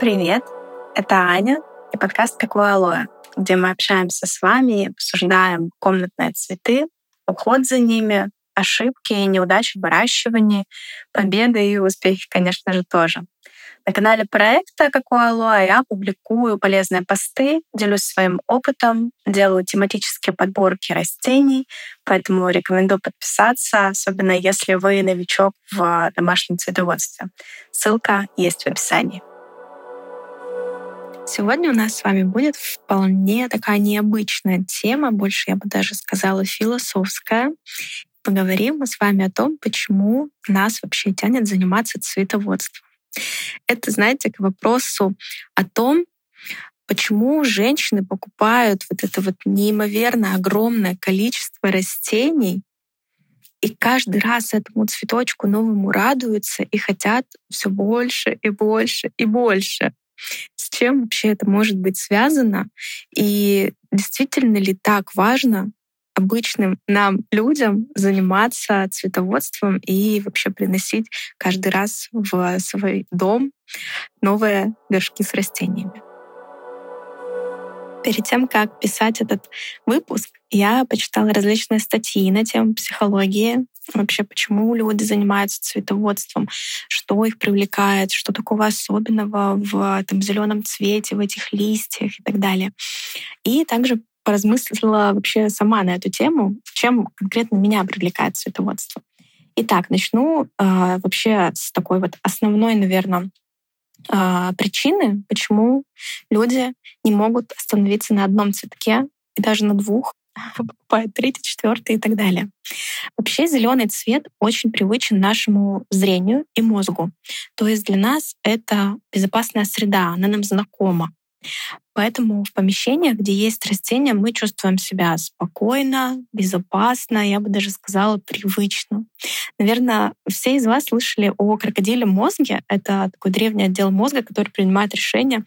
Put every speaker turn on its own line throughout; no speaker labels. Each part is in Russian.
Привет, это Аня и подкаст «Какое алоэ», где мы общаемся с вами и обсуждаем комнатные цветы, уход за ними, ошибки и неудачи в выращивании, победы и успехи, конечно же, тоже. На канале проекта «Какое алоэ» я публикую полезные посты, делюсь своим опытом, делаю тематические подборки растений, поэтому рекомендую подписаться, особенно если вы новичок в домашнем цветоводстве. Ссылка есть в описании. Сегодня у нас с вами будет вполне такая необычная тема, больше я бы даже сказала философская. Поговорим мы с вами о том, почему нас вообще тянет заниматься цветоводством. Это, знаете, к вопросу о том, почему женщины покупают вот это вот неимоверно огромное количество растений и каждый раз этому цветочку новому радуются и хотят все больше и больше и больше с чем вообще это может быть связано и действительно ли так важно обычным нам людям заниматься цветоводством и вообще приносить каждый раз в свой дом новые горшки с растениями. Перед тем, как писать этот выпуск, я почитала различные статьи на тему психологии, вообще почему люди занимаются цветоводством, что их привлекает, что такого особенного в там, зеленом цвете, в этих листьях и так далее. И также поразмыслила вообще сама на эту тему, чем конкретно меня привлекает цветоводство. Итак, начну э, вообще с такой вот основной, наверное, э, причины, почему люди не могут остановиться на одном цветке и даже на двух, покупают третий, четвертый и так далее. Вообще зеленый цвет очень привычен нашему зрению и мозгу. То есть для нас это безопасная среда, она нам знакома. Поэтому в помещениях, где есть растения, мы чувствуем себя спокойно, безопасно, я бы даже сказала, привычно. Наверное, все из вас слышали о крокодиле мозге. Это такой древний отдел мозга, который принимает решения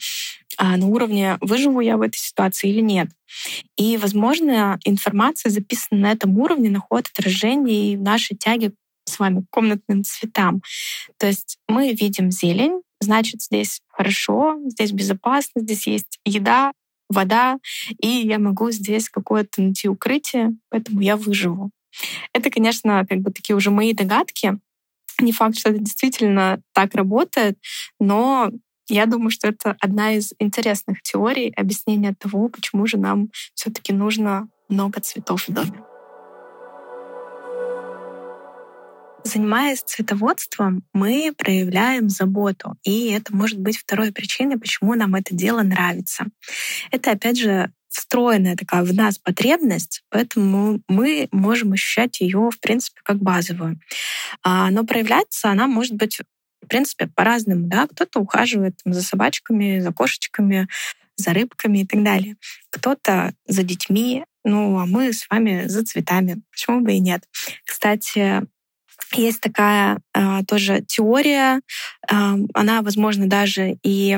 а, на уровне выживу я в этой ситуации или нет. И, возможно, информация, записанная на этом уровне, находит отражение и в нашей тяге с вами к комнатным цветам. То есть мы видим зелень, значит, здесь хорошо, здесь безопасно, здесь есть еда, вода, и я могу здесь какое-то найти укрытие, поэтому я выживу. Это, конечно, как бы такие уже мои догадки. Не факт, что это действительно так работает, но я думаю, что это одна из интересных теорий объяснения того, почему же нам все-таки нужно много цветов в доме. Занимаясь цветоводством, мы проявляем заботу. И это может быть второй причиной, почему нам это дело нравится. Это, опять же, встроенная такая в нас потребность, поэтому мы можем ощущать ее, в принципе, как базовую. А, но проявляться она может быть в принципе, по-разному, да, кто-то ухаживает за собачками, за кошечками, за рыбками и так далее. Кто-то за детьми, ну, а мы с вами за цветами. Почему бы и нет? Кстати, есть такая э, тоже теория, э, она, возможно, даже и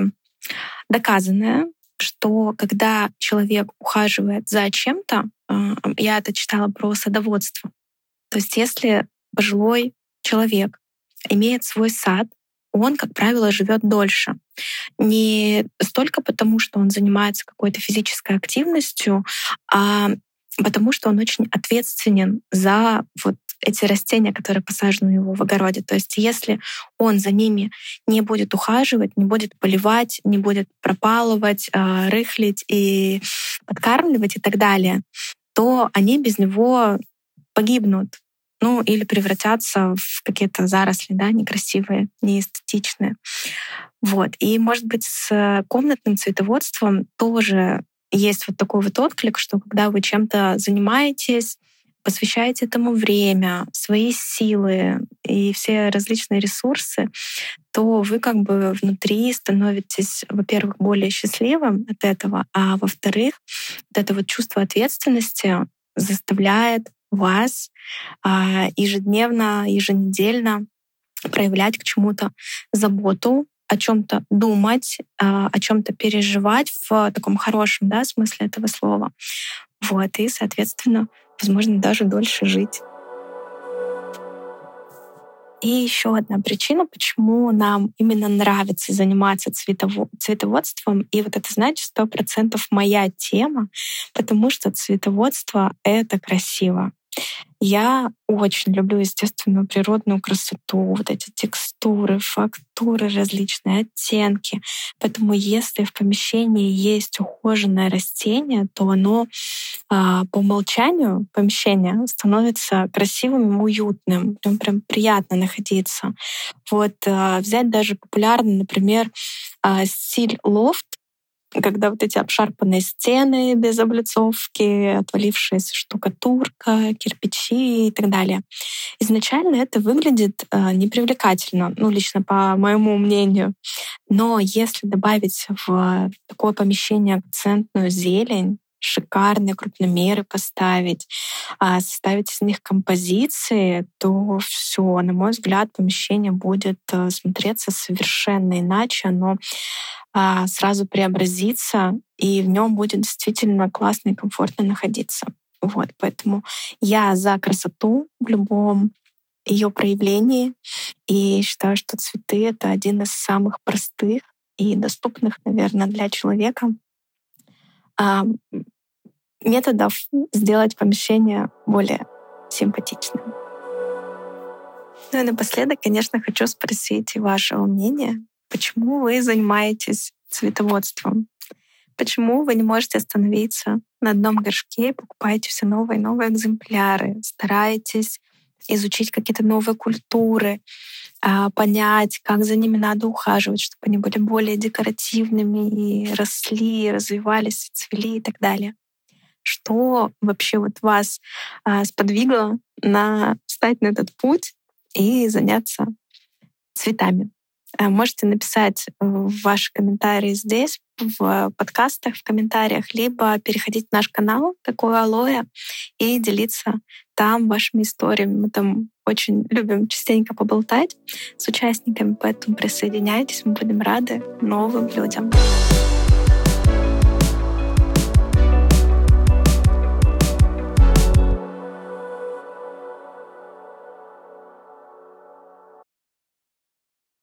доказанная, что когда человек ухаживает за чем-то, э, я это читала про садоводство. То есть если пожилой человек имеет свой сад, он, как правило, живет дольше. Не столько потому, что он занимается какой-то физической активностью, а потому что он очень ответственен за вот эти растения, которые посажены у него в огороде. То есть если он за ними не будет ухаживать, не будет поливать, не будет пропалывать, а, рыхлить и подкармливать и так далее, то они без него погибнут ну или превратятся в какие-то заросли, да, некрасивые, неэстетичные. Вот. И, может быть, с комнатным цветоводством тоже есть вот такой вот отклик, что когда вы чем-то занимаетесь, посвящаете этому время, свои силы и все различные ресурсы, то вы как бы внутри становитесь, во-первых, более счастливым от этого, а во-вторых, вот это вот чувство ответственности заставляет вас а, ежедневно, еженедельно проявлять к чему-то заботу, о чем-то думать, а, о чем-то переживать в таком хорошем да, смысле этого слова. Вот, и, соответственно, возможно, даже дольше жить. И еще одна причина, почему нам именно нравится заниматься цветово- цветоводством. И вот это, знаете, сто процентов моя тема, потому что цветоводство — это красиво. Я очень люблю естественную природную красоту, вот эти текстуры, фактуры, различные оттенки. Поэтому если в помещении есть ухоженное растение, то оно а, по умолчанию помещение становится красивым и уютным. Прям, прям приятно находиться. Вот а, взять даже популярный, например, а, стиль лофт, когда вот эти обшарпанные стены без облицовки, отвалившаяся штукатурка, кирпичи и так далее. Изначально это выглядит э, непривлекательно, ну, лично по моему мнению. Но если добавить в такое помещение акцентную зелень, шикарные крупномеры поставить, а составить из них композиции, то все, на мой взгляд, помещение будет э, смотреться совершенно иначе. Оно а, сразу преобразится, и в нем будет действительно классно и комфортно находиться. Вот, поэтому я за красоту в любом ее проявлении и считаю, что цветы — это один из самых простых и доступных, наверное, для человека методов сделать помещение более симпатичным. Ну и напоследок, конечно, хочу спросить вашего мнения Почему вы занимаетесь цветоводством? Почему вы не можете остановиться на одном горшке и покупаете все новые и новые экземпляры? Стараетесь изучить какие-то новые культуры, а, понять, как за ними надо ухаживать, чтобы они были более декоративными и росли, развивались, цвели и так далее. Что вообще вот вас а, сподвигло на встать на этот путь и заняться цветами? Э, можете написать ваши комментарии здесь, в подкастах, в комментариях, либо переходить в наш канал «Такое алоэ» и делиться там вашими историями. Мы там очень любим частенько поболтать с участниками, поэтому присоединяйтесь, мы будем рады новым людям.